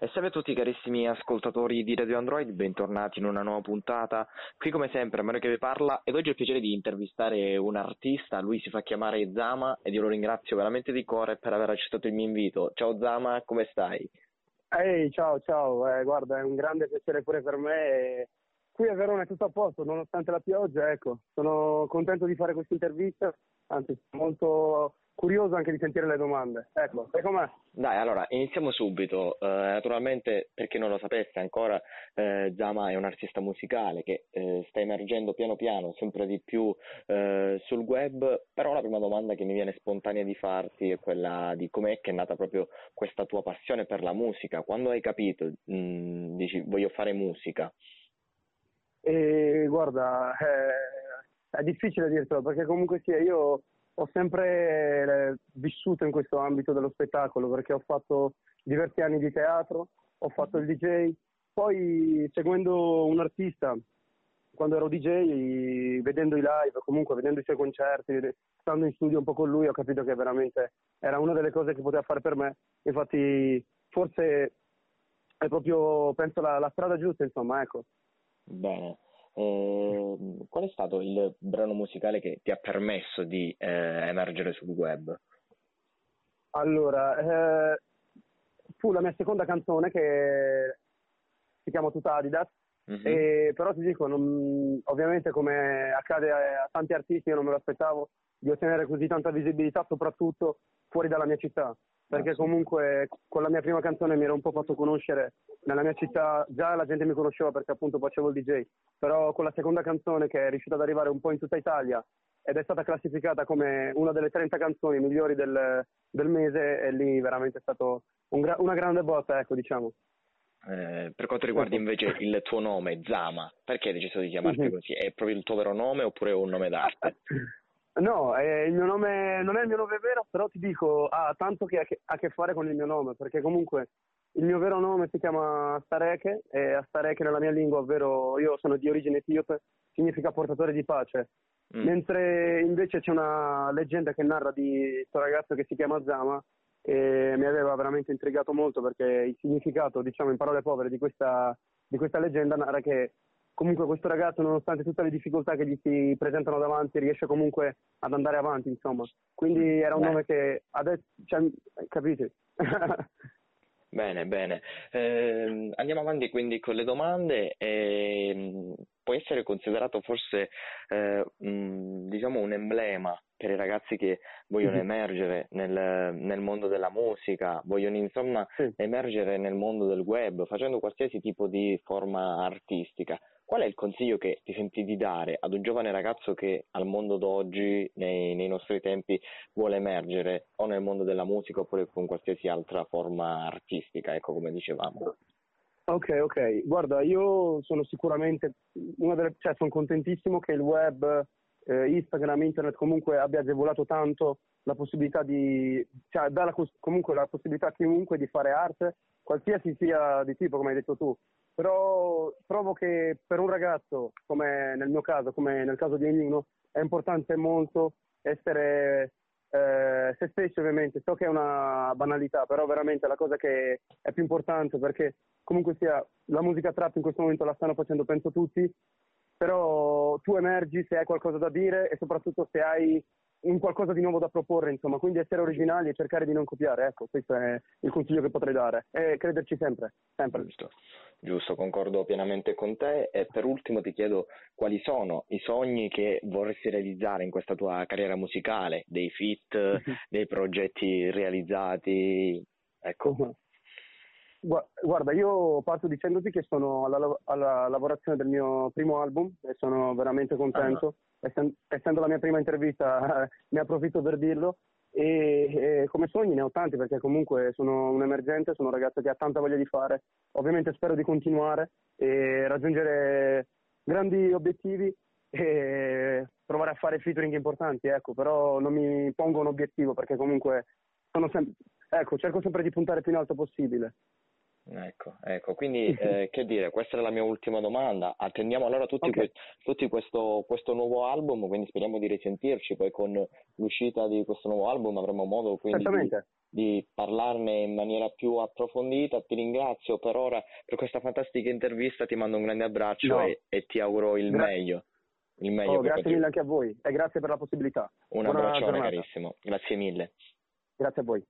E salve a tutti carissimi ascoltatori di Radio Android, bentornati in una nuova puntata. Qui come sempre Mario che vi parla ed oggi ho il piacere di intervistare un artista, lui si fa chiamare Zama ed io lo ringrazio veramente di cuore per aver accettato il mio invito. Ciao Zama, come stai? Ehi, ciao, ciao, eh, guarda è un grande piacere pure per me. Qui a Verona è tutto a posto, nonostante la pioggia, ecco, sono contento di fare questa intervista, anzi molto curioso anche di sentire le domande. Ecco, e com'è? Dai, allora, iniziamo subito. Uh, naturalmente, per chi non lo sapesse ancora, eh, Zama è un artista musicale che eh, sta emergendo piano piano, sempre di più eh, sul web, però la prima domanda che mi viene spontanea di farti è quella di com'è che è nata proprio questa tua passione per la musica. Quando hai capito, mh, mm, dici, voglio fare musica? E, guarda, è difficile dirtelo, perché comunque sia, io ho sempre eh, vissuto in questo ambito dello spettacolo perché ho fatto diversi anni di teatro, ho fatto il DJ, poi seguendo un artista, quando ero DJ, vedendo i live, comunque vedendo i suoi concerti, stando in studio un po' con lui, ho capito che veramente era una delle cose che poteva fare per me. Infatti, forse è proprio, penso, la, la strada giusta, insomma, ecco. Bene. Eh, qual è stato il brano musicale che ti ha permesso di eh, emergere sul web? Allora, eh, fu la mia seconda canzone che si chiama Tutta Adidas, mm-hmm. e, però ti dico, non, ovviamente come accade a, a tanti artisti, io non me lo aspettavo di ottenere così tanta visibilità, soprattutto fuori dalla mia città perché comunque con la mia prima canzone mi ero un po' fatto conoscere nella mia città, già la gente mi conosceva perché appunto facevo il DJ, però con la seconda canzone che è riuscita ad arrivare un po' in tutta Italia ed è stata classificata come una delle 30 canzoni migliori del, del mese e lì veramente è stato un gra- una grande botta, ecco diciamo. Eh, per quanto riguarda invece il tuo nome, Zama, perché hai deciso di chiamarti mm-hmm. così? È proprio il tuo vero nome oppure è un nome d'arte? No, eh, il mio nome non è il mio nome vero, però ti dico, ha tanto che, a che fare con il mio nome, perché comunque il mio vero nome si chiama Stareke e Stareke nella mia lingua, ovvero io sono di origine etiope, significa portatore di pace. Mm. Mentre invece c'è una leggenda che narra di questo ragazzo che si chiama Zama e mi aveva veramente intrigato molto perché il significato, diciamo in parole povere, di questa, di questa leggenda narra che comunque questo ragazzo, nonostante tutte le difficoltà che gli si presentano davanti, riesce comunque ad andare avanti, insomma. Quindi era un Beh. nome che adesso, cioè, capite? bene, bene. Eh, andiamo avanti quindi con le domande. Eh, può essere considerato forse eh, mh, diciamo un emblema per i ragazzi che vogliono mm-hmm. emergere nel, nel, mondo della musica, vogliono insomma sì. emergere nel mondo del web, facendo qualsiasi tipo di forma artistica. Qual è il consiglio che ti senti di dare ad un giovane ragazzo che al mondo d'oggi, nei, nei, nostri tempi, vuole emergere o nel mondo della musica oppure con qualsiasi altra forma artistica, ecco come dicevamo? Ok, ok. Guarda, io sono sicuramente una delle, cioè sono contentissimo che il web, eh, Instagram, internet comunque abbia agevolato tanto la possibilità di, cioè dà la, comunque la possibilità a chiunque di fare arte, qualsiasi sia di tipo, come hai detto tu, però trovo che per un ragazzo, come nel mio caso, come nel caso di ognuno, è importante molto essere eh, se stessi ovviamente, so che è una banalità, però veramente la cosa che è più importante perché comunque sia la musica trap in questo momento la stanno facendo penso tutti, però tu emergi se hai qualcosa da dire e soprattutto se hai un qualcosa di nuovo da proporre, insomma, quindi essere originali e cercare di non copiare, ecco, questo è il consiglio che potrei dare. E crederci sempre, sempre. Giusto, giusto, concordo pienamente con te. E per ultimo ti chiedo quali sono i sogni che vorresti realizzare in questa tua carriera musicale, dei fit, dei progetti realizzati, ecco. Guarda, io parto dicendoti che sono alla, alla, lavorazione del mio primo album e sono veramente contento. Ah. Essendo, essendo, la mia prima intervista, ne approfitto per dirlo. E, e, come sogni ne ho tanti perché comunque sono un emergente, sono un ragazzo che ha tanta voglia di fare. Ovviamente spero di continuare e raggiungere grandi obiettivi e provare a fare featuring importanti, ecco, però non mi pongo un obiettivo perché comunque sono sempre, ecco, cerco sempre di puntare più in alto possibile. Ecco, ecco, quindi eh, che dire, questa è la mia ultima domanda. Attendiamo allora tutti, Ok. que- tutti questo, questo nuovo album, quindi speriamo di risentirci. Poi con l'uscita di questo nuovo album avremo modo quindi di, di parlarne in maniera più approfondita. Ti ringrazio per ora per questa fantastica intervista, ti mando un grande abbraccio No. e, e ti auguro il Gra- meglio. Il meglio Oh, grazie mille anche a voi e grazie per la possibilità. Un Buona abbraccione giornata. carissimo, grazie mille. Grazie a voi.